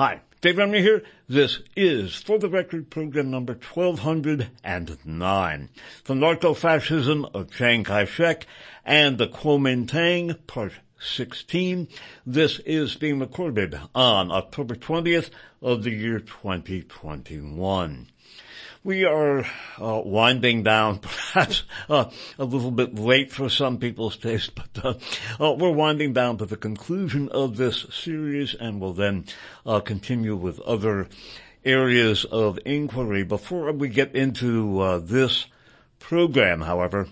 Hi, Dave Emory here. This is, for the record, program number 1209. The Narco-Fascism of Chiang Kai-shek and the Kuomintang, part 16. This is being recorded on October 20th of the year 2021 we are uh, winding down, perhaps uh, a little bit late for some people's taste, but uh, uh we're winding down to the conclusion of this series, and we'll then uh, continue with other areas of inquiry. Before we get into uh, this program, however,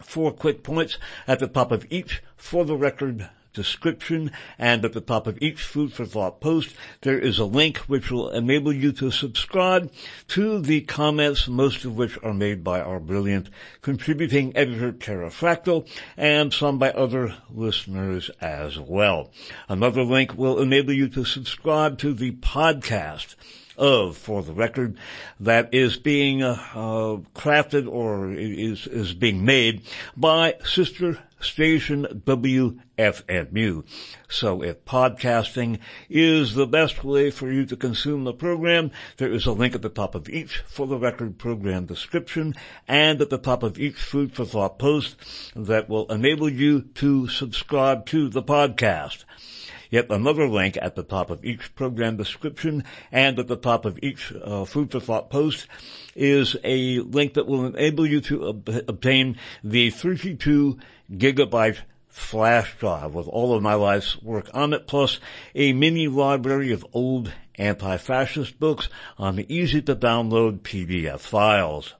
four quick points at the top of each for the record description and at the top of each Food for Thought post there is a link which will enable you to subscribe to the comments, most of which are made by our brilliant contributing editor Pterrafractyl and some by other listeners as well. Another link will enable you to subscribe to the podcast of, for the record, that is being uh, uh, crafted or is is being made by sister station WFMU. So if podcasting is the best way for you to consume the program, there is a link at the top of each for the record program description and at the top of each food for thought post that will enable you to subscribe to the podcast. Yet another link at the top of each program description and at the top of each uh, food for thought post is a link that will enable you to ob- obtain the 32 gigabyte flash drive with all of my life's work on it, plus a mini library of old anti-fascist books on easy to download PDF files.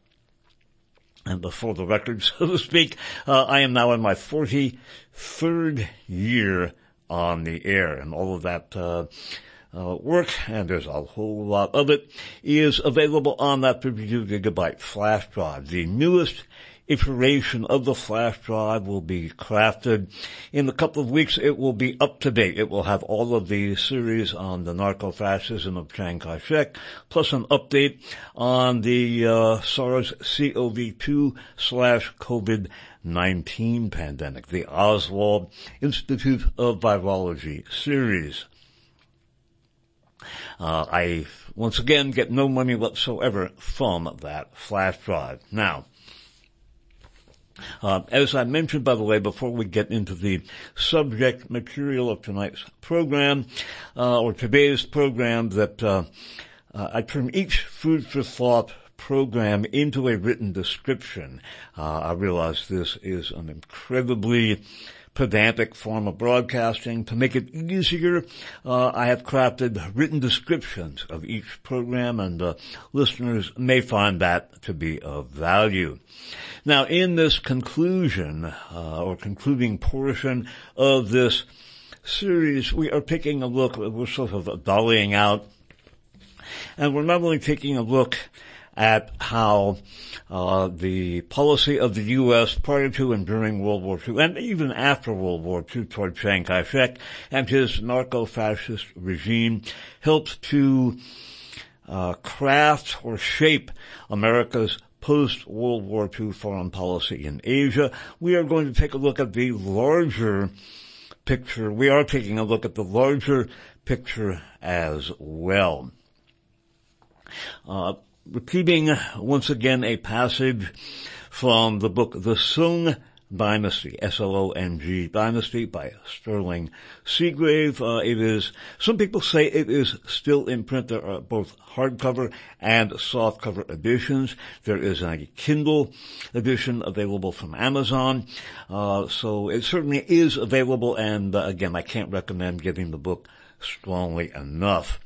And before the record, so to speak, uh, I am now in my 43rd year on the air and all of that, uh, uh, work, and there's a whole lot of it, is available on that 32 gigabyte flash drive. The newest iteration of the flash drive will be crafted. In a couple of weeks, it will be up to date. It will have all of the series on the narco-fascism of Chiang Kai-shek, plus an update on the uh, SARS-CoV-2 slash COVID-19 pandemic, the Oswald Institute of Virology series. Uh, I once again get no money whatsoever from that flash drive. Now, uh, as I mentioned, by the way, before we get into the subject material of tonight's program, uh, or today's program, that uh, uh I turn each food for thought program into a written description. Uh, I realize this is an incredibly pedantic form of broadcasting. To make it easier, uh, I have crafted written descriptions of each program and uh, listeners may find that to be of value. Now in this conclusion, uh, or concluding portion of this series, we are taking a look, we're sort of dollying out, and we're not only taking a look at how uh, the policy of the U.S. prior to and during World War II, and even after World War II toward Chiang Kai-shek and his narco-fascist regime helped to uh, craft or shape America's post-World War II foreign policy in Asia. We are going to take a look at the larger picture. We are taking a look at the larger picture as well. Uh, repeating once again a passage from the book The Soong Dynasty, S-L-O-N-G Dynasty by Sterling Seagrave. Uh, it is, some people say it is still in print. There are both hardcover and softcover editions. There is a Kindle edition available from Amazon. Uh, so it certainly is available and uh, again, I can't recommend getting the book strongly enough.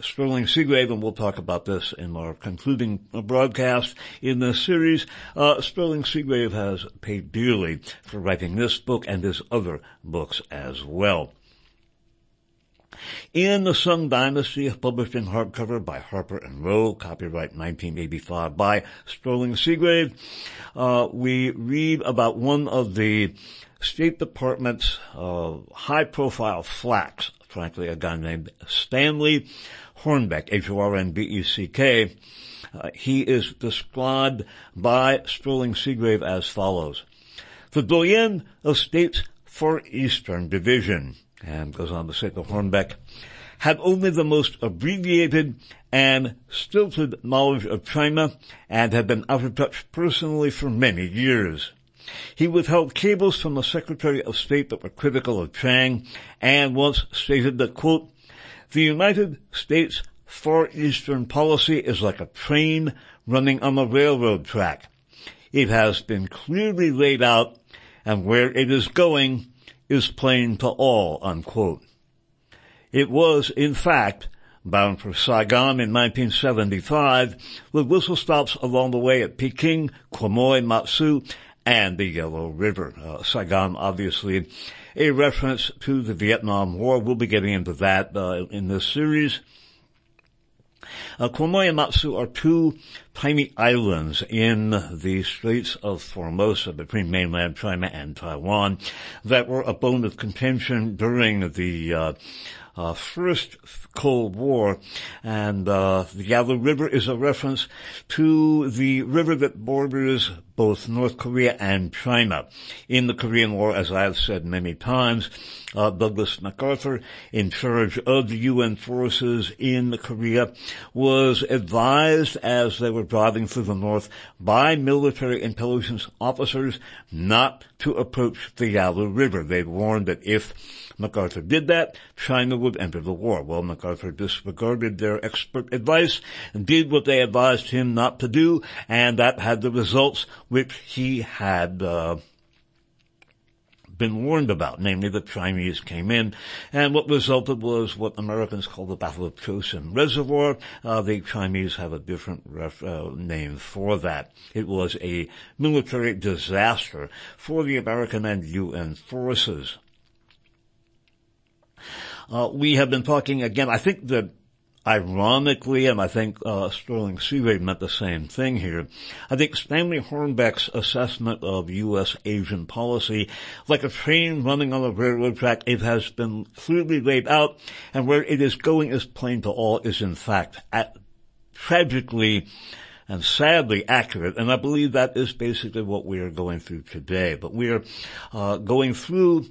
Sterling Seagrave, and we'll talk about this in our concluding broadcast in this series. Uh, Sterling Seagrave has paid dearly for writing this book and his other books as well. In the Soong Dynasty, published in hardcover by Harper and Row, copyright 1985 by Sterling Seagrave, uh, we read about one of the State Department's uh, high-profile flacks, frankly, a guy named Stanley Hornbeck, H-O-R-N-B-E-C-K, uh, he is described by Sterling Seagrave as follows. The doyen of State's Far Eastern Division and goes on to say the Hornbeck, had only the most abbreviated and stilted knowledge of China and had been out of touch personally for many years. He withheld cables from the Secretary of State that were critical of Chiang and once stated that, quote, the United States Far Eastern policy is like a train running on a railroad track. It has been clearly laid out and where it is going is plain to all, unquote. It was, in fact, bound for Saigon in 1975 with whistle stops along the way at Peking, Quemoy, Matsu, and the Yalu River. Uh, Saigon, obviously, a reference to the Vietnam War. We'll be getting into that uh, in this series. Uh, and Matsu are two tiny islands in the Straits of Formosa between mainland China and Taiwan that were a bone of contention during the uh, uh, first Cold War, and uh, the Yalu River is a reference to the river that borders both North Korea and China. In the Korean War, as I have said many times, uh, Douglas MacArthur, in charge of the UN forces in Korea, was advised as they were driving through the north by military intelligence officers not to approach the Yalu River. They warned that if MacArthur did that, China would enter the war. Well, MacArthur disregarded their expert advice and did what they advised him not to do, and that had the results which he had, uh, been warned about, namely the Chinese came in, and what resulted was what Americans call the Battle of Chosin Reservoir. Uh, the Chinese have a different ref, uh, name for that. It was a military disaster for the American and UN forces. Uh, we have been talking again, I think that ironically, and I think uh, Sterling Seagrave meant the same thing here, I think Stanley Hornbeck's assessment of U.S. Asian policy, like a train running on a railroad track, it has been clearly laid out, and where it is going is plain to all is in fact at, tragically and sadly accurate, and I believe that is basically what we are going through today. But we are uh, going through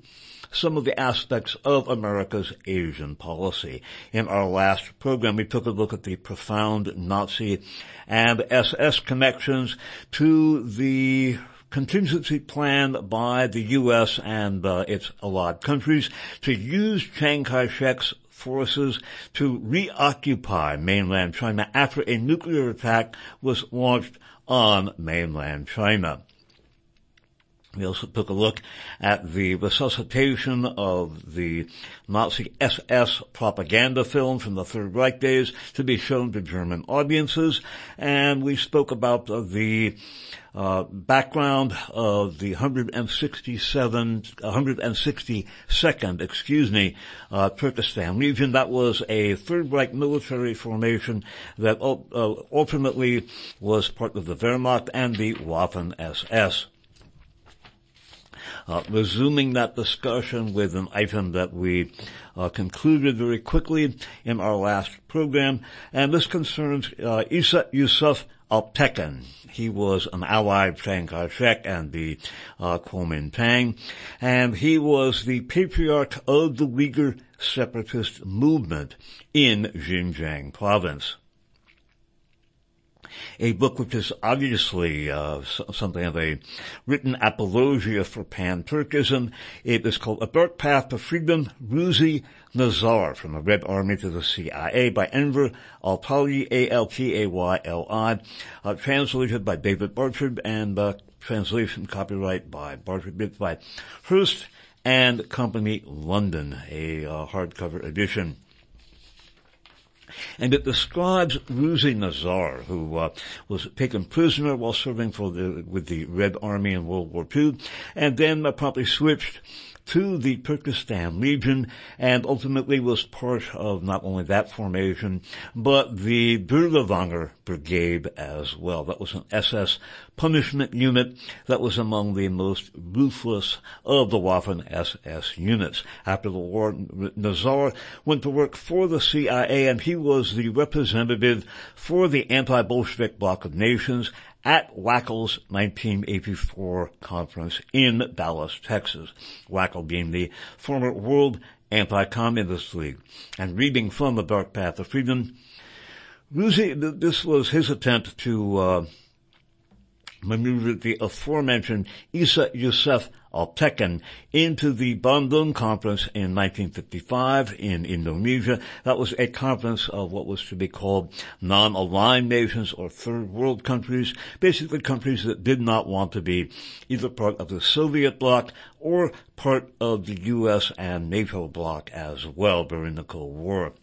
some of the aspects of America's Asian policy. In our last program, we took a look at the profound Nazi and SS connections to the contingency plan by the U.S. and uh, its allied countries to use Chiang Kai-shek's forces to reoccupy mainland China after a nuclear attack was launched on mainland China. We also took a look at the resuscitation of the Nazi SS propaganda film from the Third Reich days to be shown to German audiences, and we spoke about the uh, background of the 167, 162nd, excuse me, uh, Turkestan Legion. That was a Third Reich military formation that uh, ultimately was part of the Wehrmacht and the Waffen SS. Uh, resuming that discussion with an item that we uh, concluded very quickly in our last program, and this concerns uh, Isa Yusuf Alptekin. He was an ally of Chiang Kai-shek and the uh, Kuomintang, and he was the patriarch of the Uyghur separatist movement in Xinjiang province a book which is obviously uh, something of a written apologia for pan-Turkism. It is called A Dark Path to Freedom, Ruzi Nazar, from the Red Army to the CIA by Enver Altayli, A-L-T-A-Y-L-I, uh, translated by David Bartram and uh, translation copyright by Bartram, by Hurst and Company London, a uh, hardcover edition and it describes Ruzi Nazar, who uh, was taken prisoner while serving for the, with the Red Army in World War II, and then uh, promptly switched to the Turkestan Legion and ultimately was part of not only that formation, but the Dirlewanger Brigade as well. That was an SS punishment unit that was among the most ruthless of the Waffen SS units. After the war, Nazar went to work for the CIA and he was the representative for the anti-Bolshevik bloc of nations at WACL's 1984 conference in Dallas, Texas. WACL being the former World Anti-Communist League. And reading from The Dark Path of Freedom, this was his attempt to uh, maneuver the aforementioned Isa Yusuf Alptekin into the Bandung Conference in 1955 in Indonesia. That was a conference of what was to be called non-aligned nations or third world countries, basically countries that did not want to be either part of the Soviet bloc or part of the US and NATO bloc as well during the Cold War.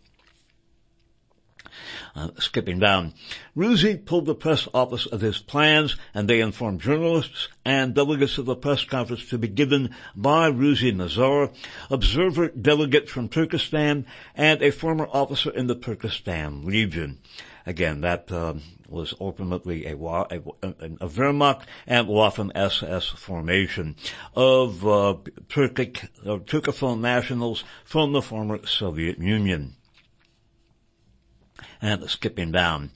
Uh, skipping down. Ruzi told the press office of his plans and they informed journalists and delegates of the press conference to be given by Ruzi Nazar, observer delegate from Turkestan and a former officer in the Turkestan Legion. Again, that um, was ultimately a, a, a, Wehrmacht and Waffen SS formation of uh, Turkic, uh, Turkophone nationals from the former Soviet Union and skipping down.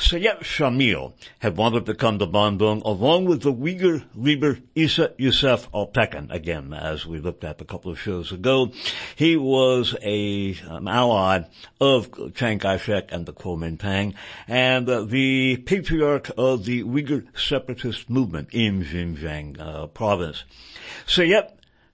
Sayed Shamil had wanted to come to Bandung along with the Uyghur leader Isa Yusuf Alptekin. Again, as we looked at a couple of shows ago, he was a, an ally of Chiang Kai-shek and the Kuomintang and uh, the patriarch of the Uyghur separatist movement in Xinjiang uh, province. Sayed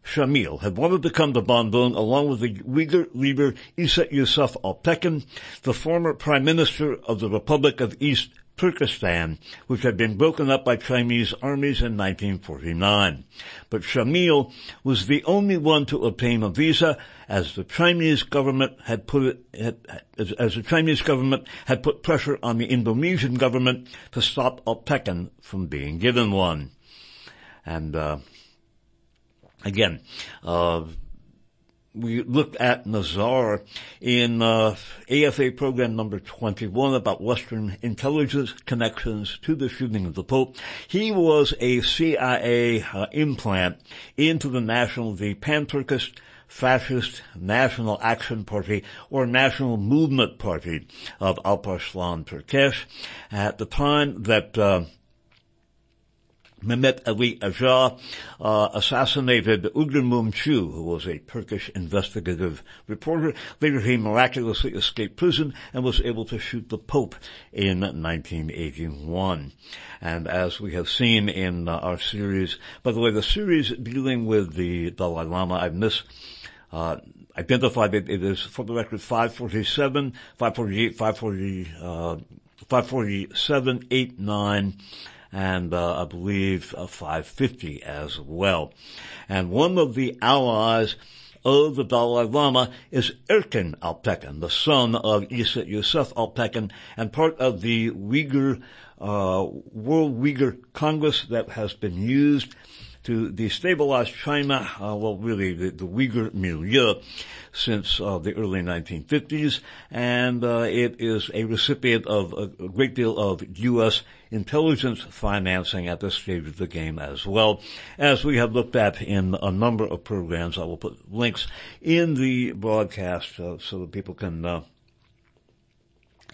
Shamil had wanted to come to Bandung along with the Uyghur leader Isa Yusuf Alptekin, the former prime minister of the Republic of East Turkestan, which had been broken up by Chinese armies in 1949. But Shamil was the only one to obtain a visa as the Chinese government had put it, as, as, the Chinese government had put pressure on the Indonesian government to stop Alptekin from being given one. And, uh, Again, uh, we looked at Nazar in uh, AFA program number 21 about Western intelligence connections to the shooting of the Pope. He was a CIA uh, implant into the national, the pan-Turkish fascist National Action Party or National Movement Party of Alparslan Turkesh at the time that uh, Mehmet Ali Agca uh, assassinated Ugur Mumcu, who was a Turkish investigative reporter. Later he miraculously escaped prison and was able to shoot the Pope in 1981. And as we have seen in uh, our series, by the way, the series dealing with the Dalai Lama, I've uh, identified it. It is, for the record, 547, 548, 540, uh, 547, 89, and uh, I believe uh, 550 as well. And one of the allies of the Dalai Lama is Erkin Alptekin, the son of Isa Yusuf Alptekin, and part of the Uyghur uh, World Uyghur Congress that has been used to destabilize China, uh, well, really the, the Uyghur milieu since uh, the early 1950s, and uh, it is a recipient of a, a, great deal of U.S. intelligence financing at this stage of the game as well, as we have looked at in a number of programs. I will put links in the broadcast uh, so that people can uh,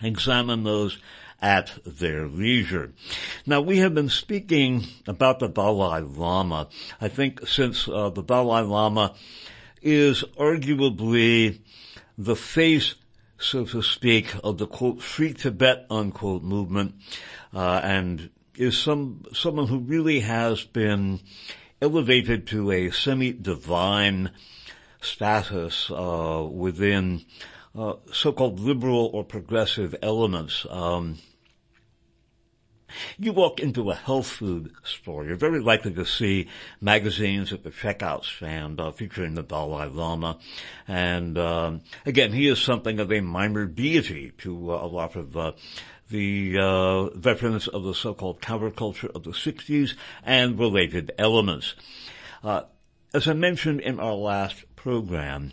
examine those at their leisure. Now we have been speaking about the Dalai Lama. I think since uh, the Dalai Lama is arguably the face, so to speak, of the quote free Tibet unquote movement, uh, and is some someone who really has been elevated to a semi-divine status uh, within uh, so-called liberal or progressive elements. Um, you walk into a health food store, you're very likely to see magazines at the checkout stand uh, featuring the Dalai Lama. And um, again, he is something of a minor deity to uh, a lot of uh, the uh, veterans of the so-called counterculture of the 60s and related elements. Uh, as I mentioned in our last program,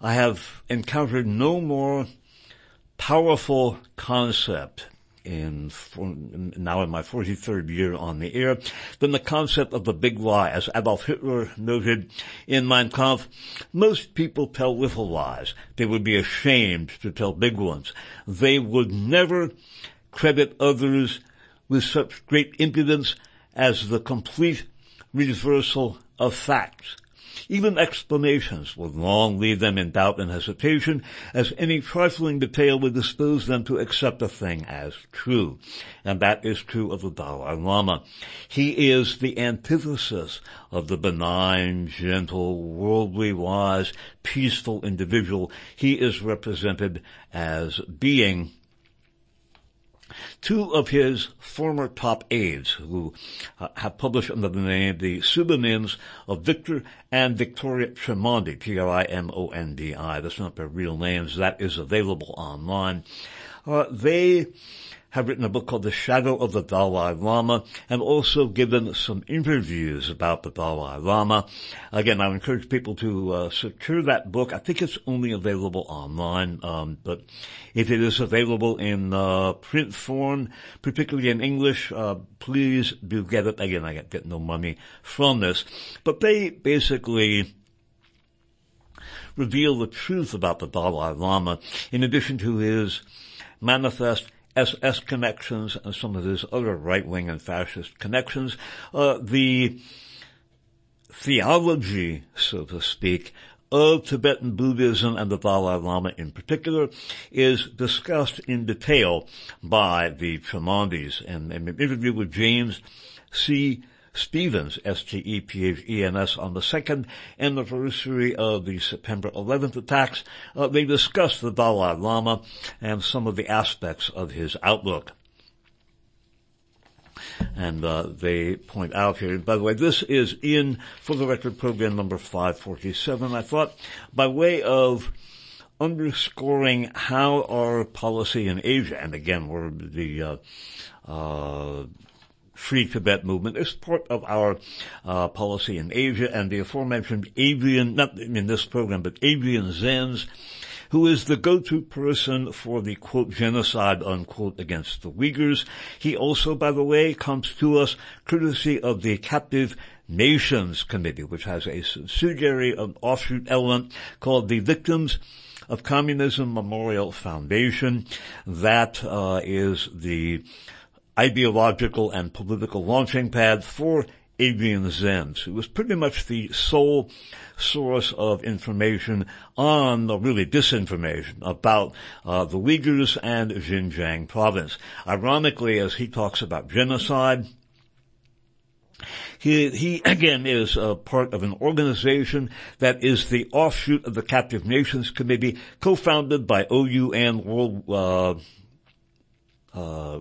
I have encountered no more powerful concept in now in my 43rd year on the air than the concept of the big lie. As Adolf Hitler noted in Mein Kampf, most people tell little lies. They would be ashamed to tell big ones. They would never credit others with such great impudence as the complete reversal of facts. Even explanations would long leave them in doubt and hesitation, as any trifling detail would dispose them to accept a thing as true. And that is true of the Dalai Lama. He is the antithesis of the benign, gentle, worldly wise, peaceful individual. He is represented as being Two of his former top aides who uh, have published under the name, the pseudonyms of Victor and Victoria Trimondi, T-R-I-M-O-N-D-I. That's not their real names. That is available online. Uh, they have written a book called The Shadow of the Dalai Lama and also given some interviews about the Dalai Lama. Again, I encourage people to uh, secure that book. I think it's only available online, um, but if it is available in uh, print form, particularly in English, uh, please do get it. Again, I get, no money from this, but they basically reveal the truth about the Dalai Lama in addition to his manifest SS connections and some of his other right-wing and fascist connections. Uh, the theology, so to speak, of Tibetan Buddhism and the Dalai Lama in particular is discussed in detail by the. And in an interview with James C. Stephens, S-T-E-P-H-E-N-S, on the second anniversary of the September 11th attacks. Uh, they discussed the Dalai Lama and some of the aspects of his outlook. And uh, they point out here, by the way, this is in, for the record, program number 547. I thought, by way of underscoring how our policy in Asia, and again, we're the uh, uh, Free Tibet movement is part of our uh, policy in Asia and the aforementioned Adrian, not in this program, but Adrian Zenz, who is the go-to person for the quote genocide unquote against the Uyghurs. He also, by the way, comes to us courtesy of the Captive Nations Committee, which has a subsidiary, an offshoot element called the Victims of Communism Memorial Foundation. That uh, is the ideological and political launching pad for Adrian Zenz, who was pretty much the sole source of information on, the really disinformation, about uh, the Uyghurs and Xinjiang province. Ironically, as he talks about genocide, he, he again is a part of an organization that is the offshoot of the Captive Nations Committee, co-founded by OUN World uh, uh,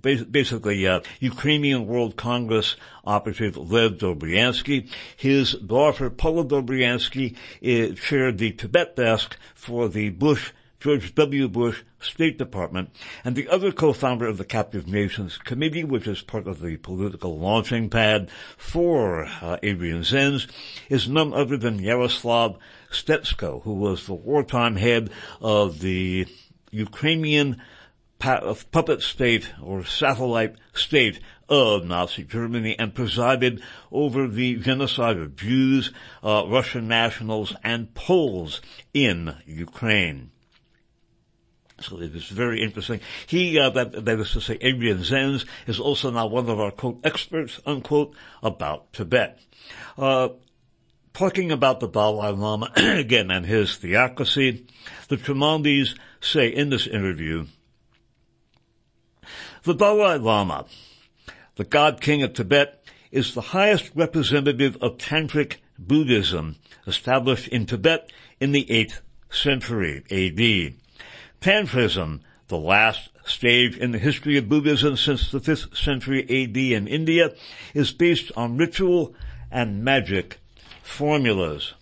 basically uh, Ukrainian World Congress operative Lev Dobriansky. His daughter Paula Dobriansky uh, chaired the Tibet desk for the Bush George W. Bush State Department, and the other co-founder of the Captive Nations Committee, which is part of the political launching pad for uh, Adrian Zenz, is none other than Yaroslav Stetsko, who was the wartime head of the Ukrainian puppet state or satellite state of Nazi Germany and presided over the genocide of Jews, uh, Russian nationals, and Poles in Ukraine. So it is very interesting. He, uh, that, that is to say, Adrian Zenz is also now one of our quote experts unquote about Tibet. Uh, talking about the Dalai Lama again and his theocracy, the Trimondis say in this interview the Dalai Lama, the God King of Tibet, is the highest representative of Tantric Buddhism established in Tibet in the 8th century AD. Tantrism, the last stage in the history of Buddhism since the 5th century AD in India, is based on ritual and magic formulas.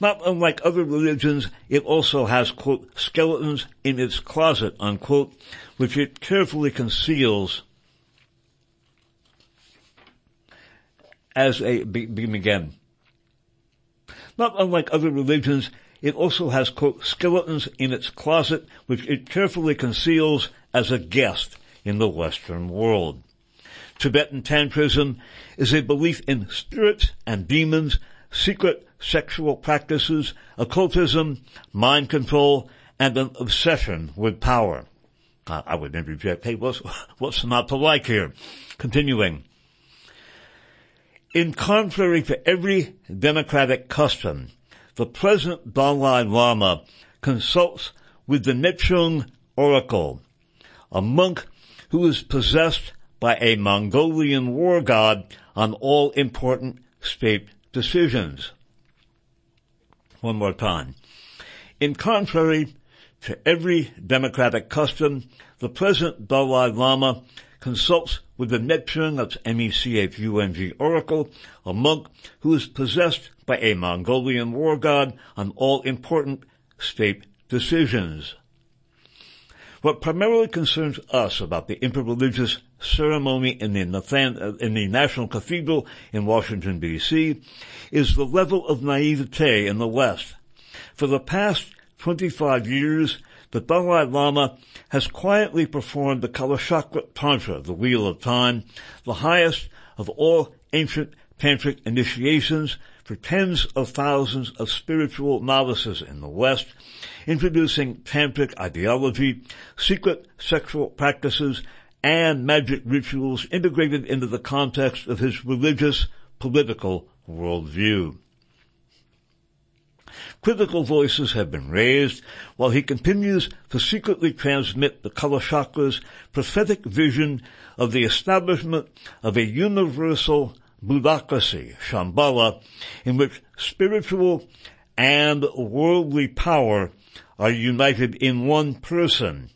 Not unlike other religions, it also has, quote, skeletons in its closet, unquote, which it carefully conceals as a, begin again. Not unlike other religions, it also has, quote, skeletons in its closet, which it carefully conceals as a guest in the Western world. Tibetan Tantrism is a belief in spirits and demons, secret sexual practices, occultism, mind control, and an obsession with power. I would interject, hey, what's, what's not to like here? Continuing. In contrary to every democratic custom, the present Dalai Lama consults with the Nechung Oracle, a monk who is possessed by a Mongolian war god on all important state decisions. One more time. In contrary to every democratic custom, the present Dalai Lama consults with the Nechung, that's M-E-C-H-U-N-G oracle, a monk who is possessed by a Mongolian war god on all important state decisions. What primarily concerns us about the interreligious ceremony in the, Nathan, uh, in the National Cathedral in Washington DC is the level of naivete in the West. For the past 25 years, the Dalai Lama has quietly performed the Kalachakra Tantra, the Wheel of Time, the highest of all ancient tantric initiations for tens of thousands of spiritual novices in the West, introducing tantric ideology, secret sexual practices, and magic rituals integrated into the context of his religious, political worldview. Critical voices have been raised while he continues to secretly transmit the Kalachakra's prophetic vision of the establishment of a universal Buddhocracy, Shambhala, in which spiritual and worldly power are united in one person,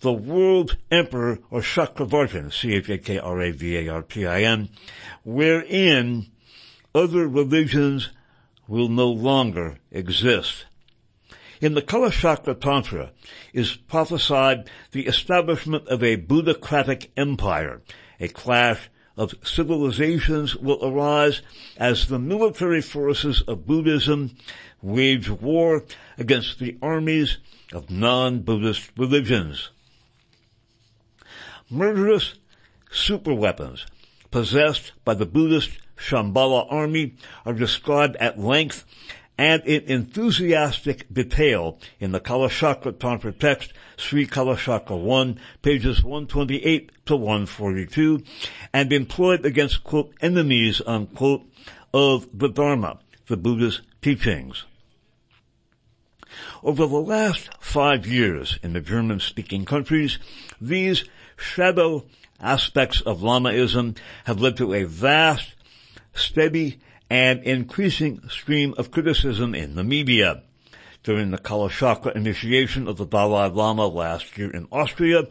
the world emperor or Chakravartin, C-H-A-K-R-A-V-A-R-T-I-N, wherein other religions will no longer exist. In the Kalachakra Tantra is prophesied the establishment of a Buddhocratic empire, a clash of civilizations will arise as the military forces of Buddhism wage war against the armies of non-Buddhist religions. Murderous superweapons possessed by the Buddhist Shambhala army are described at length and in enthusiastic detail in the Kalachakra Tantra text, Sri Kalachakra 1, pages 128 to 142, and employed against, quote, enemies, unquote, of the Dharma, the Buddha's teachings. Over the last five years in the German-speaking countries, these shadow aspects of Lamaism have led to a vast, steady, and increasing stream of criticism in the media. During the Kalachakra initiation of the Dalai Lama last year in Austria,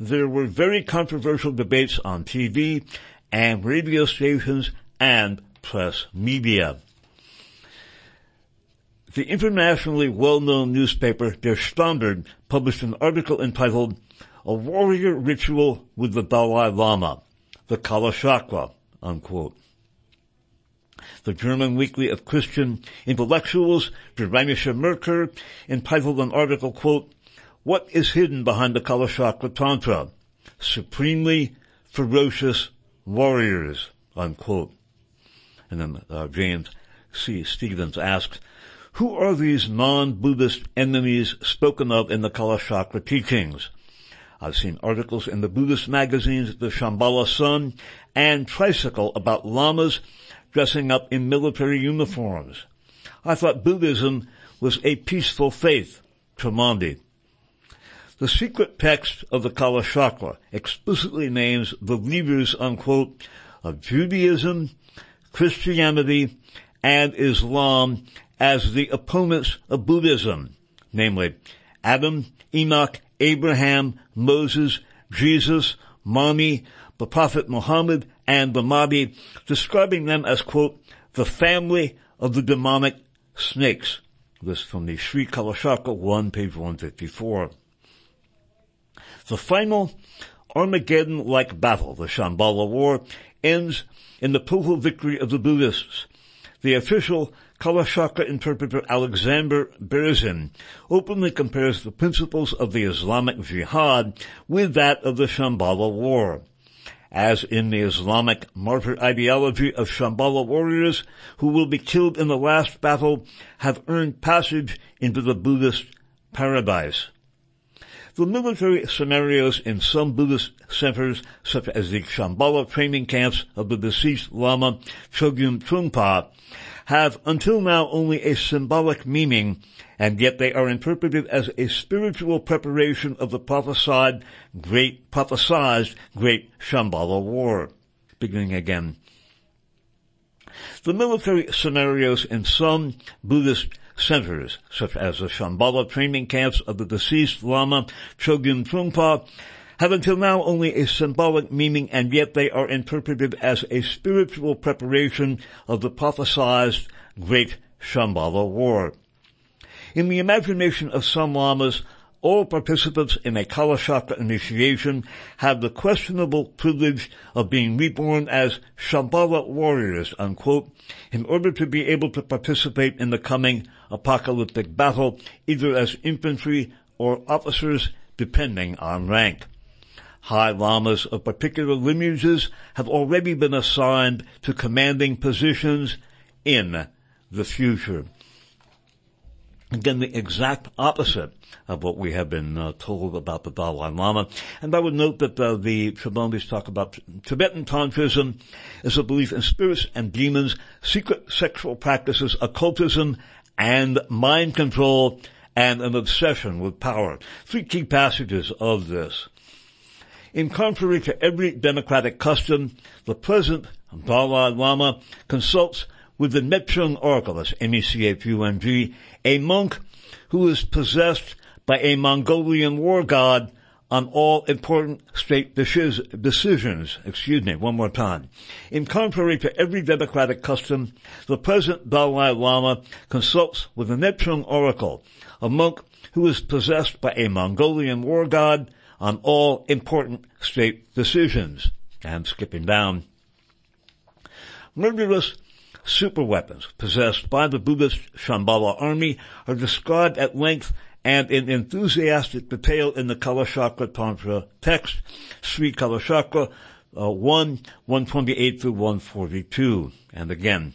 there were very controversial debates on TV and radio stations and press media. The internationally well-known newspaper Der Standard published an article entitled A Warrior Ritual with the Dalai Lama, the Kalachakra, unquote the German Weekly of Christian Intellectuals, Der Rheinische Merkur, entitled an article, quote, What is hidden behind the Kalachakra Tantra? Supremely ferocious warriors, unquote. And then uh, James C. Stephens asks, who are these non-Buddhist enemies spoken of in the Kalachakra teachings? I've seen articles in the Buddhist magazines The Shambhala Sun and Tricycle about lamas dressing up in military uniforms. I thought Buddhism was a peaceful faith, Trimondi. The secret text of the Kalachakra explicitly names the leaders, unquote, of Judaism, Christianity, and Islam as the opponents of Buddhism, namely Adam, Enoch, Abraham, Moses, Jesus, Mani, the Prophet Muhammad, and the Mahdi, describing them as, quote, the family of the demonic snakes. This from the Sri Kalachakra 1, page 154. The final Armageddon-like battle, the Shambhala War, ends in the total victory of the Buddhists. The official Kalachakra interpreter Alexander Berzin openly compares the principles of the Islamic Jihad with that of the Shambhala War as in the Islamic martyr ideology of Shambhala warriors who will be killed in the last battle have earned passage into the Buddhist paradise. The military scenarios in some Buddhist centers, such as the Shambhala training camps of the deceased Lama Chogyam Trungpa, have until now only a symbolic meaning, and yet they are interpreted as a spiritual preparation of the prophesied great, prophesized great Shambhala war. Beginning again. The military scenarios in some Buddhist centers, such as the Shambhala training camps of the deceased Lama Chogyam Trungpa, have until now only a symbolic meaning and yet they are interpreted as a spiritual preparation of the prophesied great Shambhala war. In the imagination of some lamas, all participants in a Kalachakra initiation have the questionable privilege of being reborn as Shambhala warriors, unquote, in order to be able to participate in the coming apocalyptic battle, either as infantry or officers, depending on rank. High lamas of particular lineages have already been assigned to commanding positions in the future. Again, the exact opposite of what we have been uh, told about the Dalai Lama. And I would note that uh, the Trimondis talk about Tibetan Tantrism is a belief in spirits and demons, secret sexual practices, occultism, and mind control, and an obsession with power. Three key passages of this. In contrary to every democratic custom, the present Dalai Lama consults with the Nechung Oracle, that's M-E-C-H-U-N-G, a monk who is possessed by a Mongolian war god on all important state decisions. Excuse me, one more time. In contrary to every democratic custom, the present Dalai Lama consults with the Nechung Oracle, a monk who is possessed by a Mongolian war god on all important state decisions. I'm skipping down. Murderous superweapons possessed by the Buddhist Shambhala army are described at length and in enthusiastic detail in the Kalachakra Tantra text, Sri Kalachakra uh, 1, 128 through 142. And again,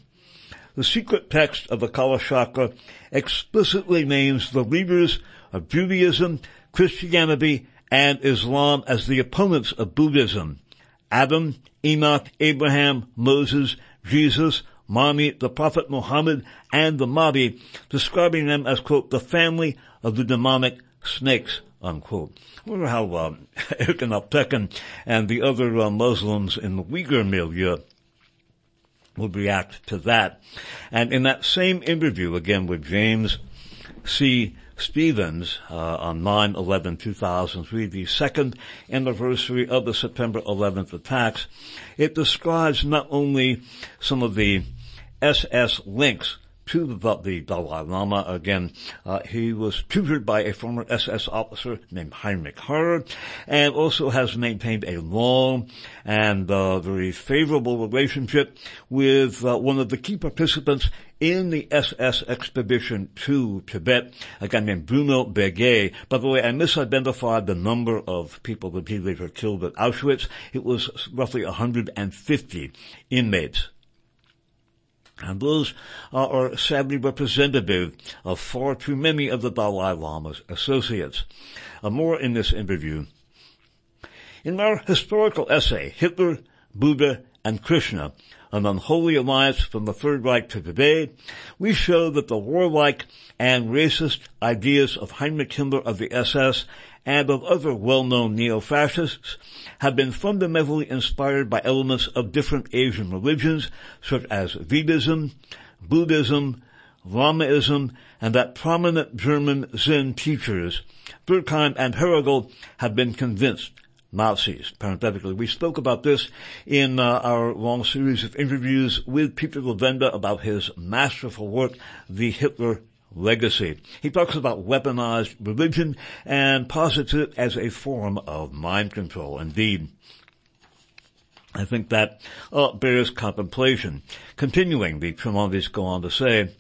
the secret text of the Kalachakra explicitly names the leaders of Judaism, Christianity, and Islam as the opponents of Buddhism. Adam, Enoch, Abraham, Moses, Jesus, Mani, the Prophet Muhammad, and the Mahdi, describing them as, quote, the family of the demonic snakes, unquote. I wonder how uh, Erkin and the other uh, Muslims in the Uyghur milieu would react to that. And in that same interview, again with James C. Stephens uh, on 9-11-2003, the second anniversary of the September 11th attacks, it describes not only some of the SS links to the, the Dalai Lama. Again, uh, he was tutored by a former SS officer named Heinrich Harrer, and also has maintained a long and uh, very favorable relationship with uh, one of the key participants in the SS expedition to Tibet, a guy named Bruno Beger. By the way, I misidentified the number of people that he later killed at Auschwitz. It was roughly 150 inmates and those are sadly representative of far too many of the Dalai Lama's associates. Uh, more in this interview. In our historical essay, Hitler, Buddha, and Krishna, an unholy alliance from the Third Reich to today, we show that the warlike and racist ideas of Heinrich Himmler of the SS and of other well-known neo-fascists have been fundamentally inspired by elements of different Asian religions such as Vedism, Buddhism, Lamaism, and that prominent German Zen teachers, Durkheim and Hegel, have been convinced Nazis, parenthetically. We spoke about this in uh, our long series of interviews with Peter Levenda about his masterful work, The Hitler legacy. He talks about weaponized religion and posits it as a form of mind control. Indeed, I think that uh, bears contemplation. Continuing, the Trimondis go on to say,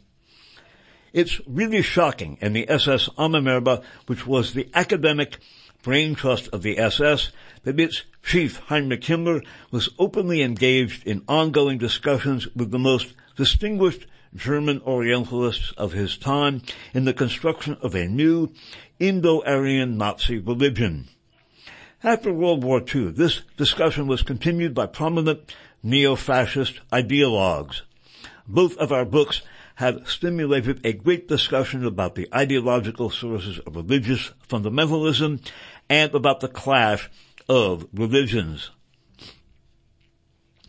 it's really shocking in the SS Ahnenerbe, which was the academic brain trust of the SS, that its chief, Heinrich Himmler, was openly engaged in ongoing discussions with the most distinguished German Orientalists of his time in the construction of a new Indo-Aryan Nazi religion. After World War II, this discussion was continued by prominent neo-fascist ideologues. Both of our books have stimulated a great discussion about the ideological sources of religious fundamentalism and about the clash of religions.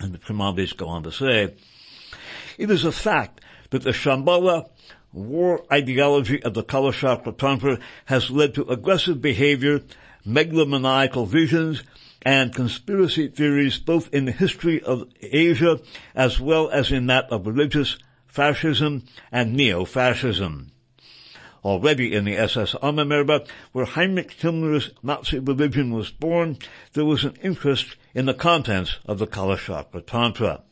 And the Trimondis go on to say, it is a fact that the Shambhala war ideology of the Kalachakra Tantra has led to aggressive behavior, megalomaniacal visions, and conspiracy theories both in the history of Asia as well as in that of religious fascism and neo-fascism. Already in the SS Ahnenerbe, where Heinrich Himmler's Nazi religion was born, there was an interest in the contents of the Kalachakra Tantra.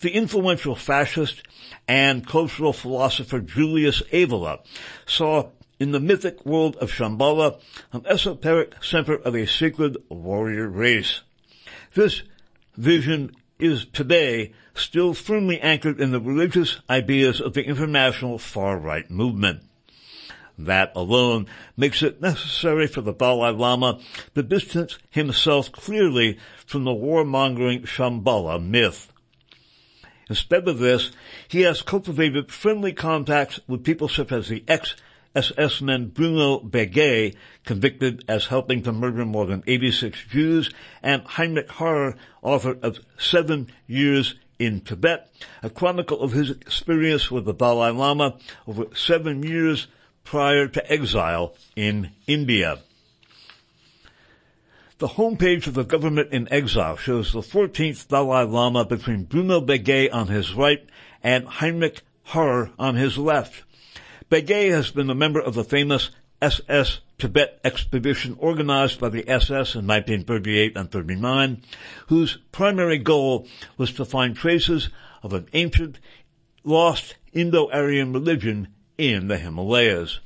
The influential fascist and cultural philosopher Julius Evola saw in the mythic world of Shambhala an esoteric center of a sacred warrior race. This vision is today still firmly anchored in the religious ideas of the international far-right movement. That alone makes it necessary for the Dalai Lama to distance himself clearly from the warmongering Shambhala myth. Instead of this, he has cultivated friendly contacts with people such as the ex-SS-man Bruno Beger, convicted as helping to murder more than 86 Jews, and Heinrich Harrer, author of Seven Years in Tibet, a chronicle of his experience with the Dalai Lama over seven years prior to exile in India. The homepage of the government in exile shows the 14th Dalai Lama between Bruno Beger on his right and Heinrich Harrer on his left. Beger has been a member of the famous SS Tibet expedition organized by the SS in 1938 and 39, whose primary goal was to find traces of an ancient, lost Indo-Aryan religion in the Himalayas.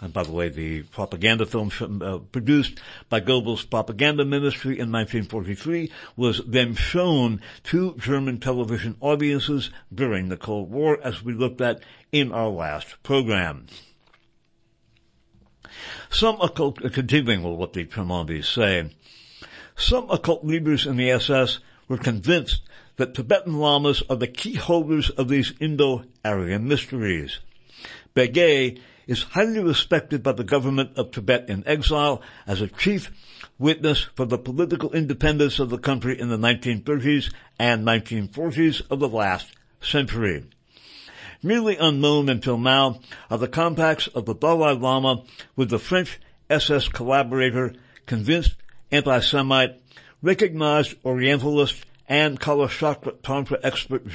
And by the way, the propaganda film uh, produced by Goebbels' propaganda ministry in 1943 was then shown to German television audiences during the Cold War, as we looked at in our last program. Some occult, uh, continuing with what the Trimondis say, some occult leaders in the SS were convinced that Tibetan lamas are the key holders of these Indo-Aryan mysteries. Beger is highly respected by the government of Tibet in exile as a chief witness for the political independence of the country in the 1930s and 1940s of the last century. Nearly unknown until now are the compacts of the Dalai Lama with the French SS collaborator, convinced anti-Semite, recognized Orientalist, and Kalachakra Tantra expert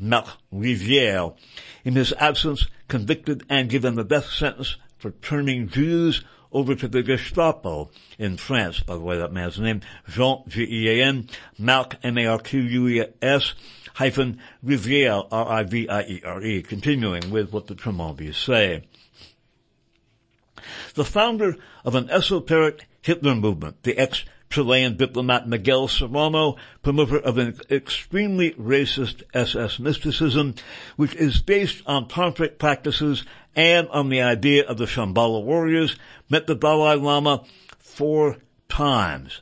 Jean Marquès-Rivière, in his absence convicted and given the death sentence for turning Jews over to the Gestapo in France. By the way, that man's name, Jean, G-E-A-N, Marc, M-A-R-Q-U-E-S, hyphen, Riviere, R-I-V-I-E-R-E, continuing with what the Trimondis say. The founder of an esoteric Hitler movement, the ex Chilean diplomat Miguel Serrano, promoter of an extremely racist SS mysticism, which is based on tantric practices and on the idea of the Shambhala warriors, met the Dalai Lama four times.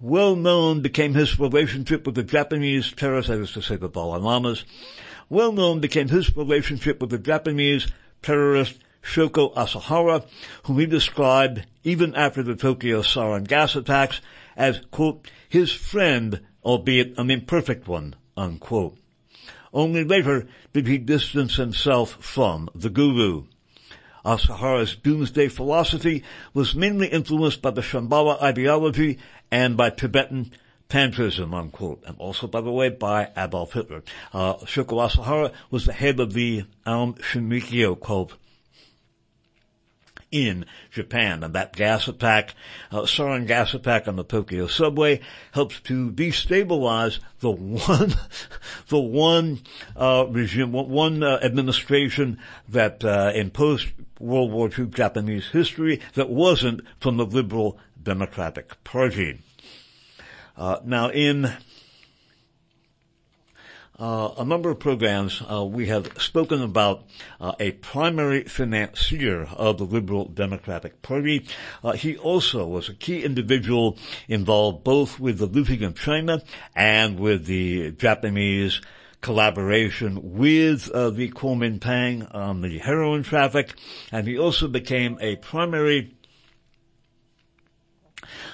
Well known became his relationship with the Japanese terrorist, that is to say the Dalai Lamas. Well known became his relationship with the Japanese terrorist Shoko Asahara, whom he described, even after the Tokyo sarin gas attacks, as, quote, his friend, albeit an imperfect one, unquote. Only later did he distance himself from the guru. Asahara's doomsday philosophy was mainly influenced by the Shambhala ideology and by Tibetan Tantrism, unquote, and also, by the way, by Adolf Hitler. Uh, Shoko Asahara was the head of the Aum Shinrikyo cult in Japan. And that gas attack, uh, sarin gas attack on the Tokyo subway helps to destabilize the one, the one, uh, regime, one, uh, administration that, uh, in post World War II Japanese history that wasn't from the liberal Democratic Party. Uh, now in, uh, a number of programs, uh, we have spoken about uh, a primary financier of the Liberal Democratic Party. Uh, he also was a key individual involved both with the looting of China and with the Japanese collaboration with uh, the Kuomintang on the heroin traffic, and he also became a primary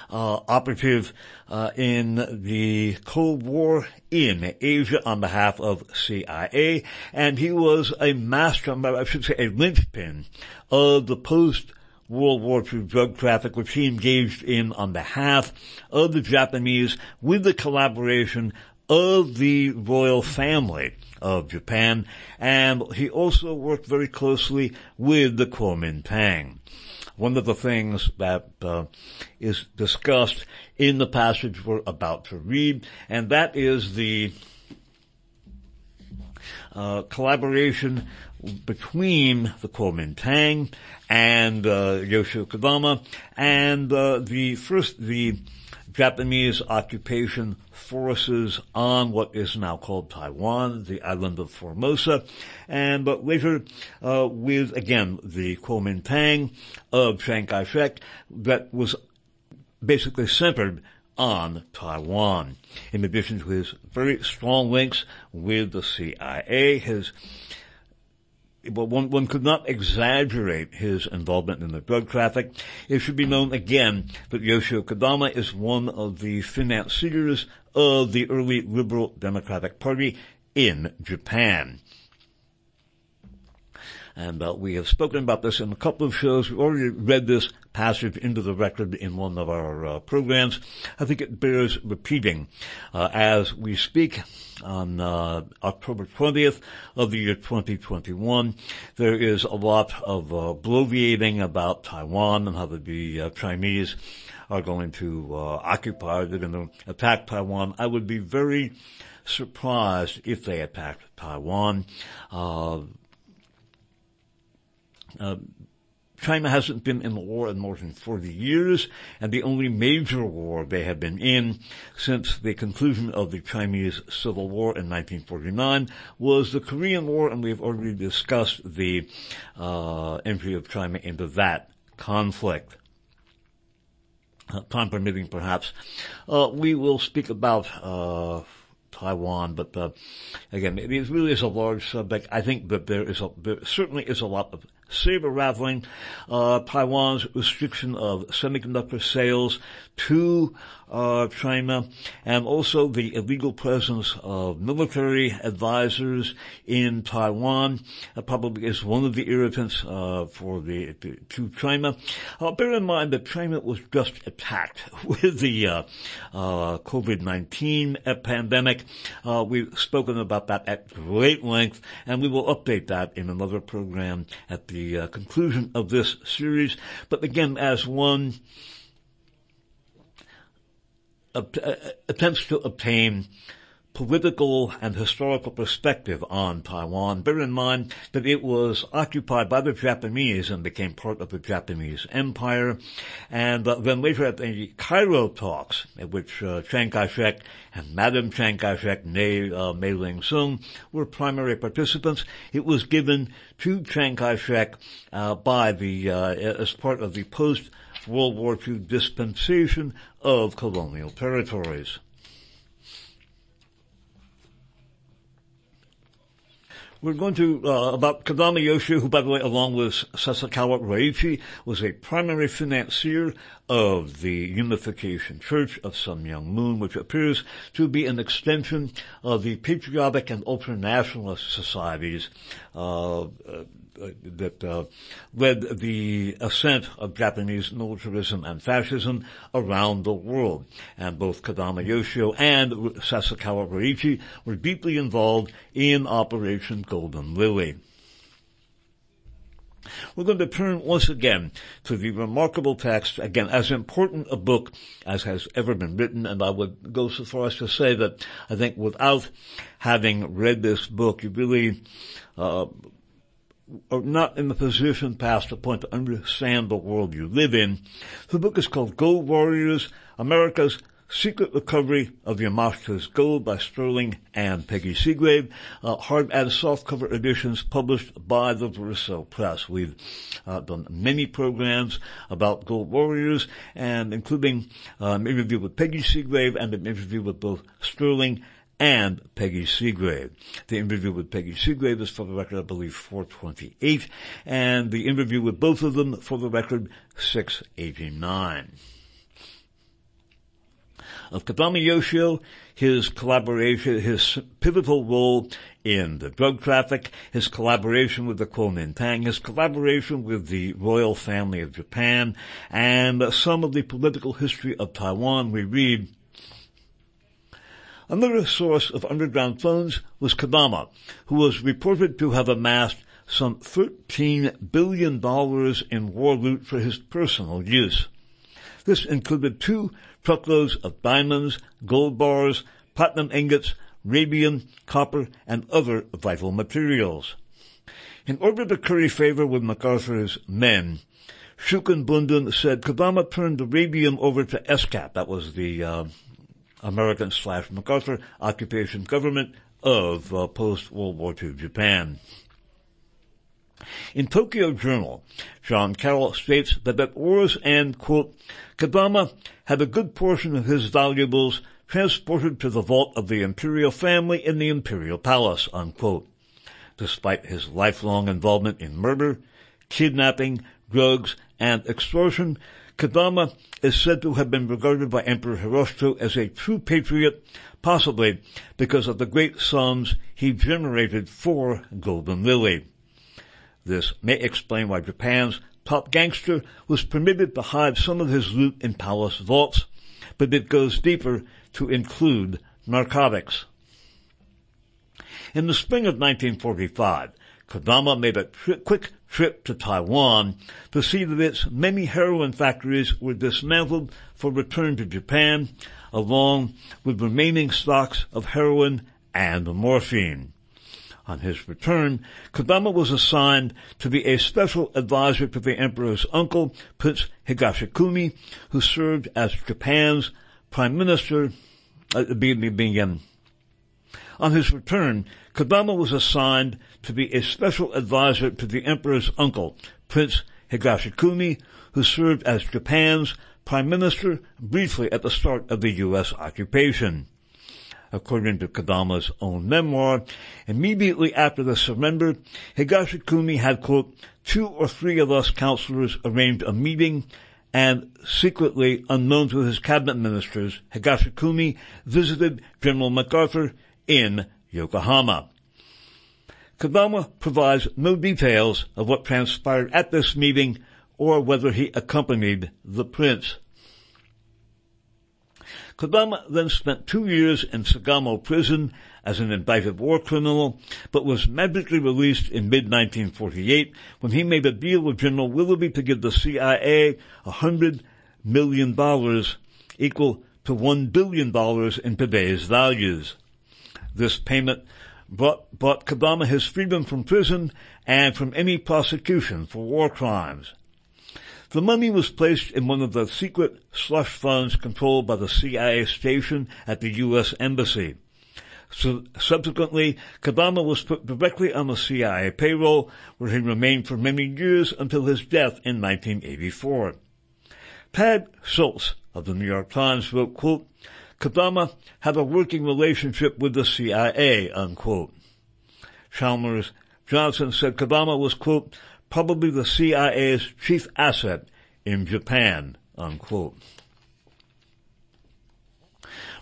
uh, operative uh, in the Cold War in Asia on behalf of CIA, and he was a master, I should say, a linchpin of the post World War II drug traffic, which he engaged in on behalf of the Japanese with the collaboration of the royal family of Japan, and he also worked very closely with the Kuomintang one of the things that uh, is discussed in the passage we're about to read, and that is the uh, collaboration between the Kuomintang and uh, Yoshio Kodama and uh, the first the Japanese occupation forces on what is now called Taiwan, the island of Formosa, and but later uh, with again the Kuomintang of Chiang Kai-shek that was basically centered on Taiwan. In addition to his very strong links with the CIA, his but one, one could not exaggerate his involvement in the drug traffic. It should be known again that Yoshio Kodama is one of the financiers of the early Liberal Democratic Party in Japan. And uh, we have spoken about this in a couple of shows. We've already read this passage into the record in one of our uh, programs. I think it bears repeating uh, as we speak on uh, October 20th of the year 2021. There is a lot of uh, bloviating about Taiwan and how the uh, Chinese are going to occupy, they're going to attack Taiwan. I would be very surprised if they attacked Taiwan. Uh, uh, China hasn't been in war in more than 40 years, and the only major war they have been in since the conclusion of the Chinese Civil War in 1949 was the Korean War, and we've already discussed the uh, entry of China into that conflict. Uh, time permitting, perhaps, uh, we will speak about uh, Taiwan, but uh, again, it really is a large subject. I think that there is a there certainly is a lot of saber rattling. Uh, Taiwan's restriction of semiconductor sales to uh, China, and also the illegal presence of military advisors in Taiwan uh, probably is one of the irritants uh, for the to China. Uh, bear in mind that China was just attacked with the uh, uh, COVID-19 pandemic. we've spoken about that at great length, and we will update that in another program at the conclusion of this series. But again, as one attempts to obtain political and historical perspective on Taiwan. Bear in mind that it was occupied by the Japanese and became part of the Japanese Empire. And uh, then later at the Cairo talks, at which uh, Chiang Kai-shek and Madam Chiang Kai-shek, nay uh, Mei-ling Soong, were primary participants, it was given to Chiang Kai-shek uh, by the uh, as part of the post World War II dispensation of colonial territories. We're going to, uh, about Kodama Yoshio, who by the way, along with Sasakawa Ryuichi, was a primary financier of the Unification Church of Sun Myung Moon, which appears to be an extension of the patriotic and ultranationalist societies, uh uh, that uh, led the ascent of Japanese militarism and fascism around the world. And both Kodama Yoshio and Sasakawa Ryuichi were deeply involved in Operation Golden Lily. We're going to turn once again to the remarkable text, again, as important a book as has ever been written, and I would go so far as to say that I think without having read this book, you really uh, are not in the position past the point to understand the world you live in. The book is called Gold Warriors, America's Secret Recovery of Yamashita's Gold by Sterling and Peggy Seagrave, uh, hard and softcover editions published by the Verso Press. We've uh, done many programs about gold warriors and including um, an interview with Peggy Seagrave and an interview with both Sterling and Peggy Seagrave. The interview with Peggy Seagrave is for the record, I believe, 428, and the interview with both of them for the record, 689 of Kodama Yoshio, his collaboration, his pivotal role in the drug traffic, his collaboration with the Kuomintang, his collaboration with the royal family of Japan, and some of the political history of Taiwan we read Another source of underground funds was Kodama, who was reported to have amassed some $13 billion in war loot for his personal use. This included two truckloads of diamonds, gold bars, platinum ingots, radium, copper, and other vital materials. In order to curry favor with MacArthur's men, Shukan Bunshun said Kodama turned the over to ESCAP, that was the uh, American slash MacArthur occupation government of uh, post-World War II Japan. In Tokyo Journal, John Carroll states that at war's end, quote, Kodama had a good portion of his valuables transported to the vault of the imperial family in the imperial palace, unquote. Despite his lifelong involvement in murder, kidnapping, drugs, and extortion, Kodama is said to have been regarded by Emperor Hirohito as a true patriot, possibly because of the great sums he generated for Golden Lily. This may explain why Japan's top gangster was permitted to hide some of his loot in palace vaults, but it goes deeper to include narcotics. In the spring of 1945, Kodama made a quick trip to Taiwan to see that its many heroin factories were dismantled for return to Japan, along with remaining stocks of heroin and morphine. On his return, Kodama was assigned to be a special advisor to the emperor's uncle, Prince Higashikuni, who served as Japan's prime minister, uh, being, being, um, on his return, Kodama was assigned to be a special advisor to the emperor's uncle, Prince Higashikuni, who served as Japan's prime minister briefly at the start of the U.S. occupation according to Kodama's own memoir. Immediately after the surrender, Higashikuni had, quote, two or three of us counselors arranged a meeting and secretly, unknown to his cabinet ministers, Higashikuni visited General MacArthur in Yokohama. Kodama provides no details of what transpired at this meeting or whether he accompanied the prince. Kodama then spent two years in Sugamo prison as an indicted war criminal, but was magically released in mid-1948 when he made a deal with General Willoughby to give the CIA a hundred million dollars, equal to one billion dollars in today's values. This payment brought, brought Kodama his freedom from prison and from any prosecution for war crimes. The money was placed in one of the secret slush funds controlled by the CIA station at the U.S. Embassy. So, subsequently, Kodama was put directly on the CIA payroll, where he remained for many years until his death in 1984. Tad Szulc of the New York Times wrote, quote, Kodama had a working relationship with the CIA, unquote. Chalmers Johnson said Kodama was, quote, probably the CIA's chief asset in Japan, unquote.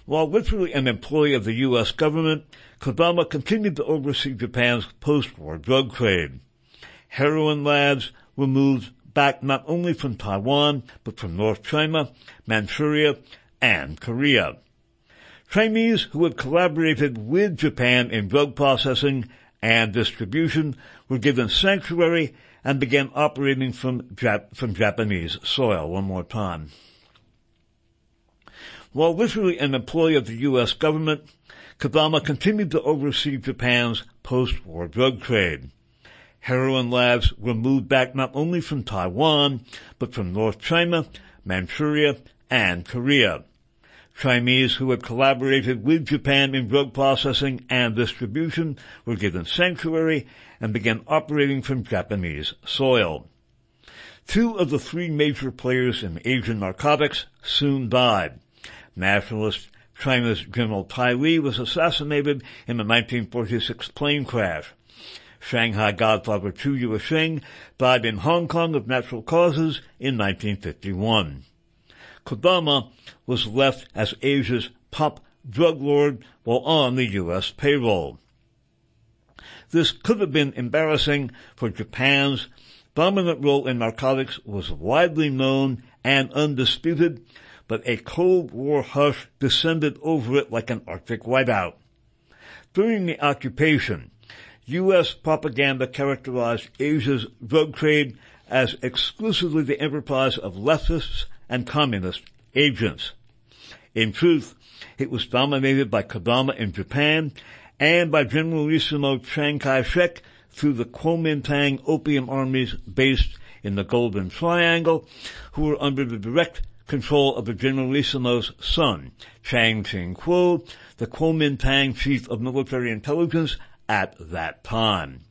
While literally an employee of the U.S. government, Kodama continued to oversee Japan's post-war drug trade. Heroin labs were moved back not only from Taiwan, but from North China, Manchuria, and Korea. Chinese who had collaborated with Japan in drug processing and distribution were given sanctuary and began operating from, Jap- from Japanese soil. One more time. While literally an employee of the U.S. government, Kodama continued to oversee Japan's post-war drug trade. Heroin labs were moved back not only from Taiwan, but from North China, Manchuria, and Korea. Chinese who had collaborated with Japan in drug processing and distribution were given sanctuary and began operating from Japanese soil. Two of the three major players in Asian narcotics soon died. Nationalist China's General Tai Li was assassinated in the 1946 plane crash. Shanghai Godfather Chu Yuesheng died in Hong Kong of natural causes in 1951. Kodama was left as Asia's top drug lord while on the U.S. payroll. This could have been embarrassing for Japan's dominant role in narcotics was widely known and undisputed, but a Cold War hush descended over it like an Arctic whiteout. During the occupation, U.S. propaganda characterized Asia's drug trade as exclusively the enterprise of leftists and communist agents. In truth, it was dominated by Kodama in Japan and by Generalissimo Chiang Kai-shek through the Kuomintang opium armies based in the Golden Triangle, who were under the direct control of the Generalissimo's son, Chiang Ching-kuo, the Kuomintang chief of military intelligence at that time.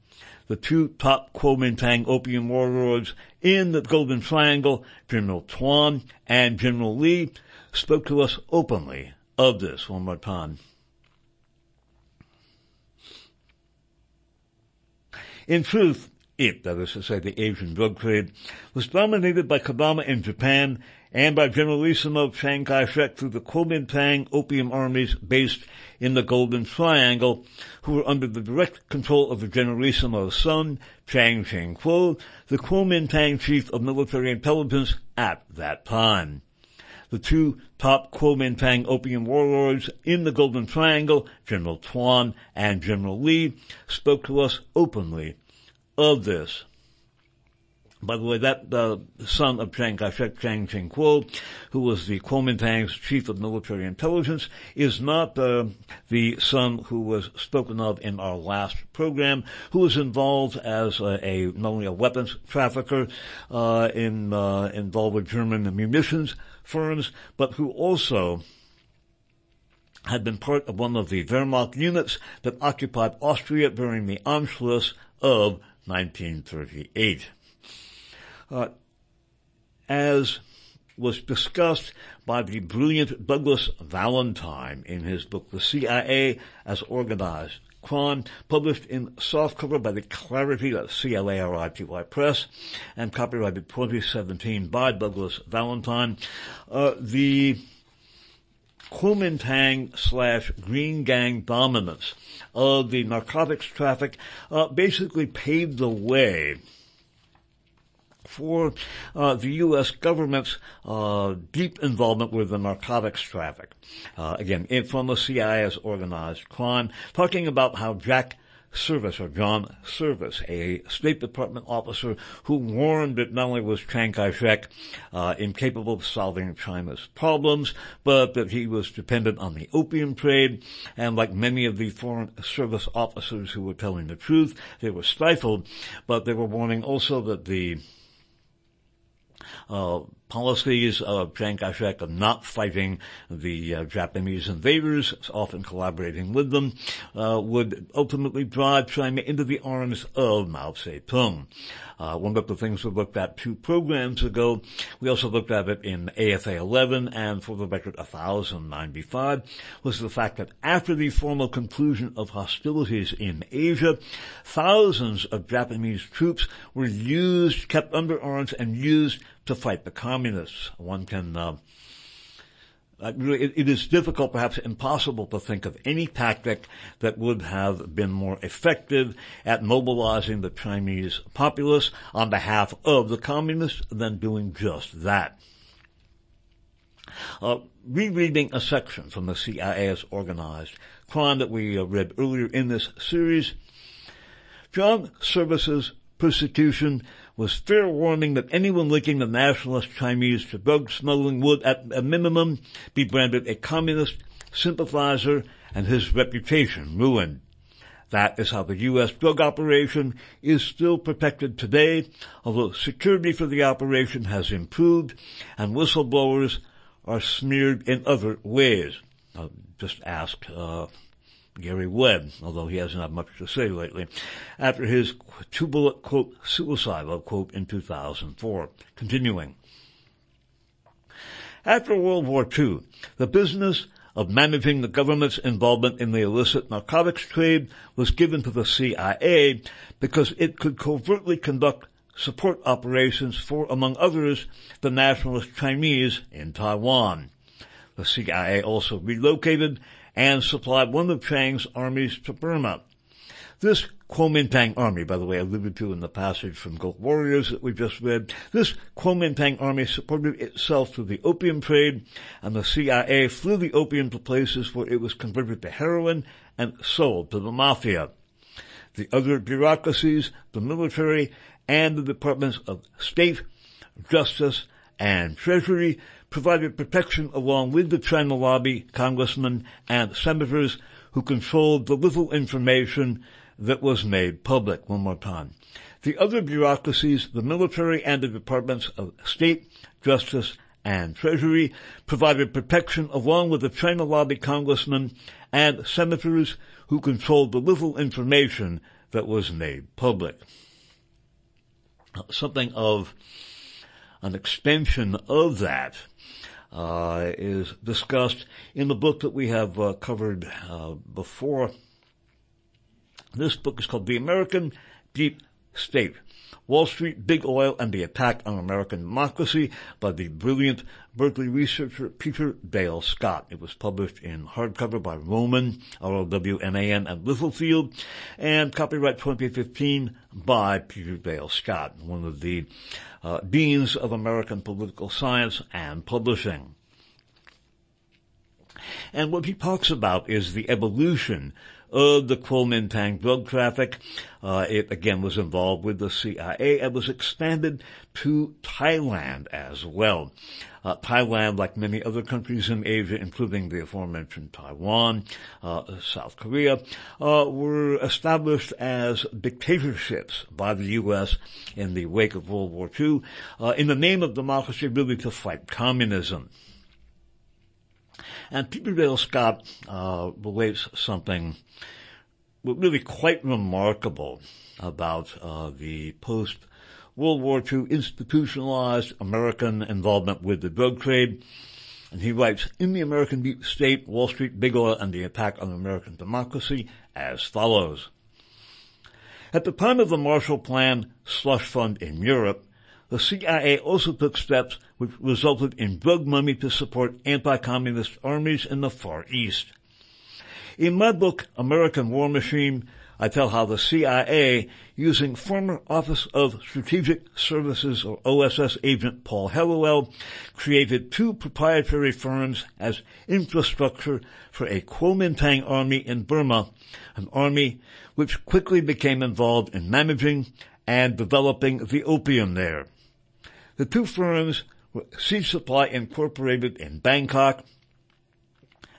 The two top Kuomintang opium warlords in the Golden Triangle, General Tuan and General Lee, spoke to us openly of this one more time. In truth, it, that is to say the Asian drug trade, was dominated by Kodama in Japan and by Generalissimo Chiang Kai-shek through the Kuomintang opium armies based in the Golden Triangle, who were under the direct control of the Generalissimo's son, Chiang Ching-kuo, the Kuomintang chief of military intelligence at that time. The two top Kuomintang opium warlords in the Golden Triangle, General Tuan and General Lee, spoke to us openly of this. By the way, that uh, son of Chiang Kai-shek, Chiang Ching-kuo, who was the Kuomintang's chief of military intelligence, is not uh, the son who was spoken of in our last program, who was involved as a, a not only a weapons trafficker uh, in uh, involved with German munitions firms, but who also had been part of one of the Wehrmacht units that occupied Austria during the Anschluss of 1938 uh, as was discussed by the brilliant Douglas Valentine in his book, The CIA as Organized Crime, published in softcover by the Clarity, C-L-A-R-I-T-Y Press, and copyrighted 2017 by Douglas Valentine. Uh, the Kuomintang slash Green Gang dominance of the narcotics traffic uh, basically paved the way for uh, the U.S. government's uh, deep involvement with the narcotics traffic. Uh, again, from the CIA as organized crime, talking about how Jack Service or John Service, a State Department officer who warned that not only was Chiang Kai-shek uh, incapable of solving China's problems, but that he was dependent on the opium trade, and like many of the Foreign Service officers who were telling the truth, they were stifled, but they were warning also that the uh, policies of Chiang Kai-shek of not fighting the uh, Japanese invaders, often collaborating with them, uh, would ultimately drive China into the arms of Mao Zedong. Uh, one of the things we looked at two programs ago, we also looked at it in AFA 11 and for the record 1095, was the fact that after the formal conclusion of hostilities in Asia, thousands of Japanese troops were used, kept under arms and used to fight the communists. One can, uh, it, it is difficult, perhaps impossible to think of any tactic that would have been more effective at mobilizing the Chinese populace on behalf of the communists than doing just that. Uh, rereading a section from the CIA's organized crime that we uh, read earlier in this series, John Service's persecution was fair warning that anyone linking the nationalist Chinese to drug smuggling would, at a minimum, be branded a communist sympathizer and his reputation ruined. That is how the U.S. drug operation is still protected today, although security for the operation has improved and whistleblowers are smeared in other ways. I'll just ask uh, Gary Webb, although he hasn't had much to say lately, after his two-bullet quote suicide quote in 2004. Continuing. After World War II, the business of managing the government's involvement in the illicit narcotics trade was given to the CIA because it could covertly conduct support operations for, among others, the nationalist Chinese in Taiwan. The CIA also relocated and supplied one of Chiang's armies to Burma. This Kuomintang army, by the way, I alluded to in the passage from Gold Warriors that we just read, this Kuomintang army supported itself through the opium trade, and the CIA flew the opium to places where it was converted to heroin and sold to the mafia. The other bureaucracies, the military, and the Departments of State, Justice, and Treasury provided protection along with the China lobby, congressmen, and senators who controlled the little information that was made public. One more time. The other bureaucracies, the military and the Departments of State, Justice, and Treasury provided protection along with the China lobby congressmen and senators who controlled the little information that was made public. Something of an extension of that uh, is discussed in the book that we have uh, covered uh, before. This book is called The American Deep State. Wall Street, Big Oil, and the Attack on American Democracy by the brilliant Berkeley researcher Peter Dale Scott. It was published in hardcover by Rowman, R-O-W-M-A-N, and Littlefield, and copyright 2015 by Peter Dale Scott, one of the uh, deans of American political science and publishing. And what he talks about is the evolution of the Kuomintang drug traffic. Uh, it again was involved with the CIA and was expanded to Thailand as well. Uh, Thailand, like many other countries in Asia, including the aforementioned Taiwan, uh, South Korea, uh, were established as dictatorships by the U.S. in the wake of World War II, uh, in the name of democracy, really to fight communism. And Peter Scott uh, relates something really quite remarkable about uh, the post World War II institutionalized American involvement with the drug trade. And he writes, in the American deep state, Wall Street, big oil, and the attack on American democracy as follows. At the time of the Marshall Plan slush fund in Europe, the CIA also took steps which resulted in drug money to support anti-communist armies in the Far East. In my book, American War Machine, I tell how the CIA, using former Office of Strategic Services or OSS agent Paul Helliwell, created two proprietary firms as infrastructure for a Kuomintang army in Burma, an army which quickly became involved in managing and developing the opium there. The two firms were Sea Supply Incorporated in Bangkok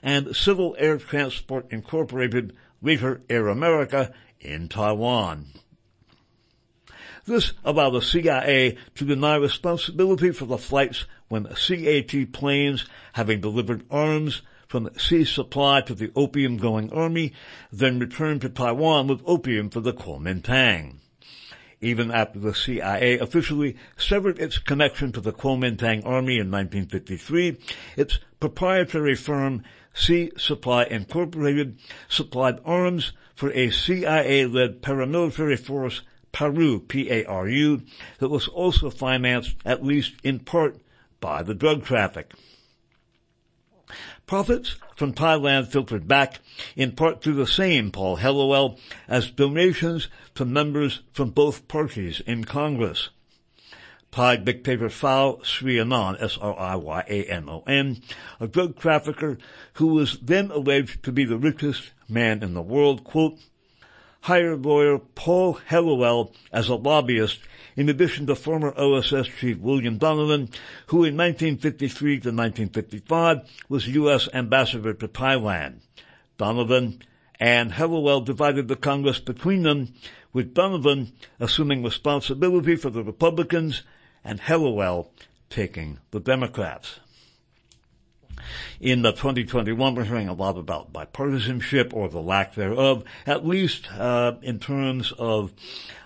and Civil Air Transport Incorporated, later Air America, in Taiwan. This allowed the CIA to deny responsibility for the flights when CAT planes, having delivered arms from sea Supply to the opium-going army, then returned to Taiwan with opium for the Kuomintang. Even after the CIA officially severed its connection to the Kuomintang army in 1953, its proprietary firm Sea Supply Incorporated supplied arms for a CIA-led paramilitary force, Paru, P-A-R-U, that was also financed, at least in part, by the drug traffic. Profits from Thailand filtered back, in part through the same Paul Helliwell, as donations to members from both parties in Congress. Thai dictator Phao Sriyanon, S-R-I-Y-A-N-O-N, a drug trafficker who was then alleged to be the richest man in the world, quote, hired lawyer Paul Helliwell as a lobbyist in addition to former OSS chief William Donovan, who in 1953 to 1955 was U.S. ambassador to Thailand. Donovan and Helliwell divided the Congress between them, with Donovan assuming responsibility for the Republicans and Helliwell taking the Democrats. In the 2021, we're hearing a lot about bipartisanship or the lack thereof, at least uh, in terms of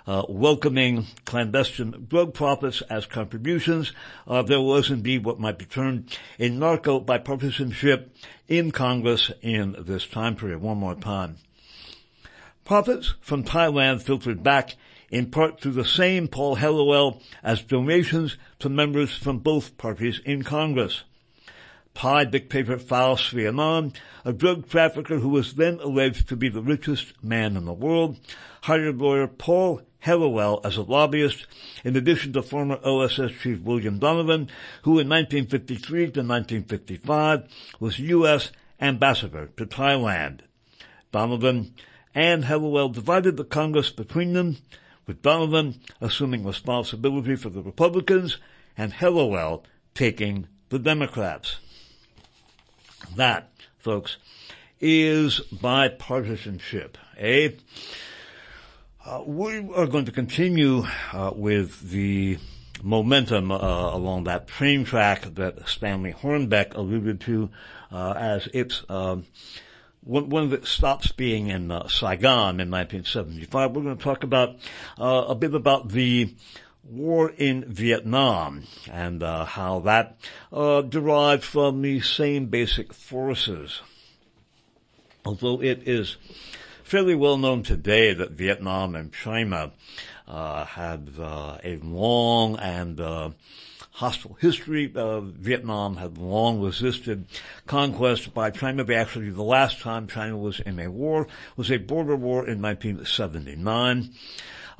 uh, welcoming clandestine drug profits as contributions. Uh, there was indeed what might be termed a narco bipartisanship in Congress in this time period. One more time. Profits from Thailand filtered back in part through the same Paul Helliwell as donations to members from both parties in Congress. Thai dictator Phao Sriyanon, a drug trafficker who was then alleged to be the richest man in the world, hired lawyer Paul Helliwell as a lobbyist, in addition to former OSS Chief William Donovan, who in 1953 to 1955 was U.S. ambassador to Thailand. Donovan and Helliwell divided the Congress between them, with Donovan assuming responsibility for the Republicans and Helliwell taking the Democrats. That, folks, is bipartisanship, eh? Uh, we are going to continue uh, with the momentum uh, along that train track that Stanley Hornbeck alluded to uh, as its um, when, it stops being in uh, Saigon in 1975. We're going to talk about uh, a bit about the war in Vietnam and how that derived from the same basic forces. Although it is fairly well known today that Vietnam and China uh, had uh, a long and uh, hostile history. Uh, Vietnam had long resisted conquest by China. But Actually, the last time China was in a war was a border war in 1979.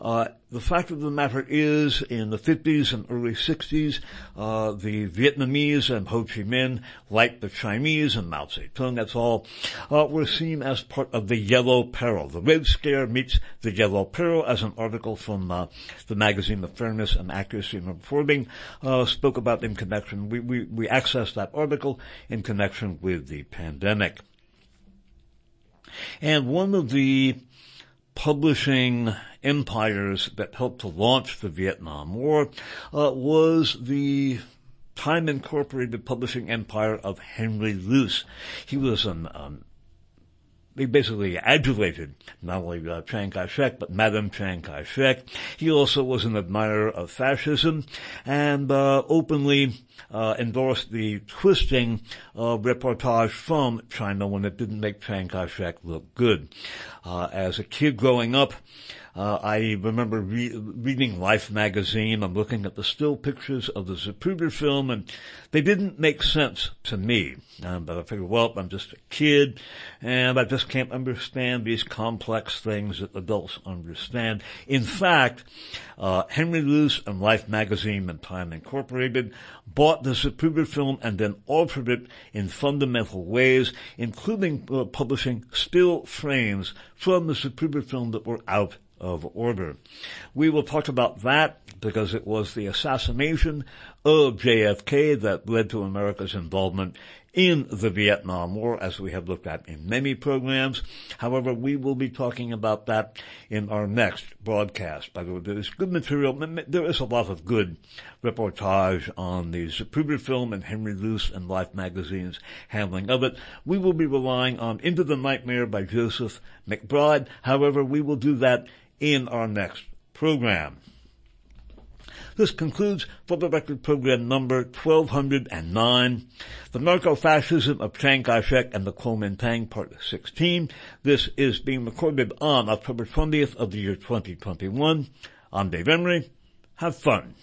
Uh, the fact of the matter is, in the 50s and early 60s, uh, the Vietnamese and Ho Chi Minh, like the Chinese and Mao Zedong, that's all, uh, were seen as part of the Yellow Peril. The Red Scare meets the Yellow Peril, as an article from uh, the magazine of Fairness and Accuracy in Reporting uh, spoke about in connection. We, we we accessed that article in connection with the pandemic. And one of the publishing empires that helped to launch the Vietnam War uh, was the Time Incorporated publishing empire of Henry Luce. He was an he basically adulated not only uh, Chiang Kai-shek, but Madame Chiang Kai-shek. He also was an admirer of fascism and uh, openly uh, endorsed the twisting of reportage from China when it didn't make Chiang Kai-shek look good. Uh, as a kid growing up, uh, I remember re- reading Life magazine. I'm looking at the still pictures of the Zapruder film, and they didn't make sense to me. Um, but I figured, well, I'm just a kid, and I just can't understand these complex things that adults understand. In fact, uh, Henry Luce and Life magazine and Time Incorporated bought the Zapruder film and then altered it in fundamental ways, including uh, publishing still frames from the Zapruder film that were out of order. We will talk about that because it was the assassination of JFK that led to America's involvement in the Vietnam War, as we have looked at in many programs. However, we will be talking about that in our next broadcast. By the way, there is good material. There is a lot of good reportage on the Zapruder film and Henry Luce and Life magazine's handling of it. We will be relying on Into the Nightmare by Joseph McBride. However, we will do that in our next program. This concludes for the record program number 1209, The Narco-Fascism of Chiang Kai-shek and the Kuomintang, part 16. This is being recorded on October 20th of the year 2021. I'm Dave Emory. Have fun.